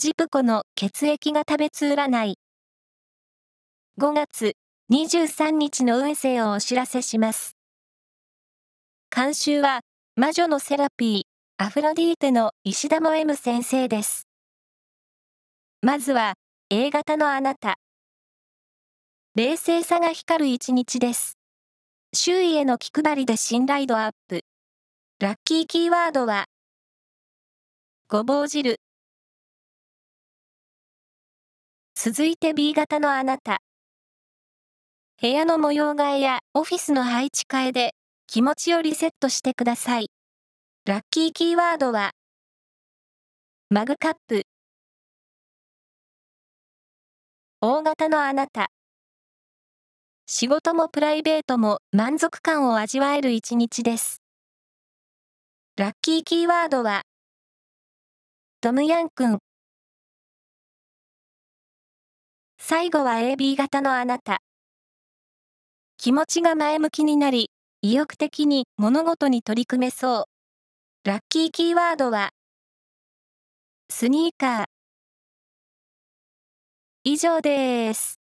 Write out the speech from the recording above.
ジプコの血液が食べつ占い。5月23日の運勢をお知らせします。監修は、魔女のセラピー、アフロディーテの石田も M 先生です。まずは、A 型のあなた。冷静さが光る一日です。周囲への気配りで信頼度アップ。ラッキーキーワードは、ごぼう汁。続いて B 型のあなた。部屋の模様替えやオフィスの配置替えで気持ちをリセットしてください。ラッキーキーワードは、マグカップ。大型のあなた。仕事もプライベートも満足感を味わえる一日です。ラッキーキーワードは、トムヤンくん。最後は AB 型のあなた。気持ちが前向きになり、意欲的に物事に取り組めそう。ラッキーキーワードは、スニーカー。以上です。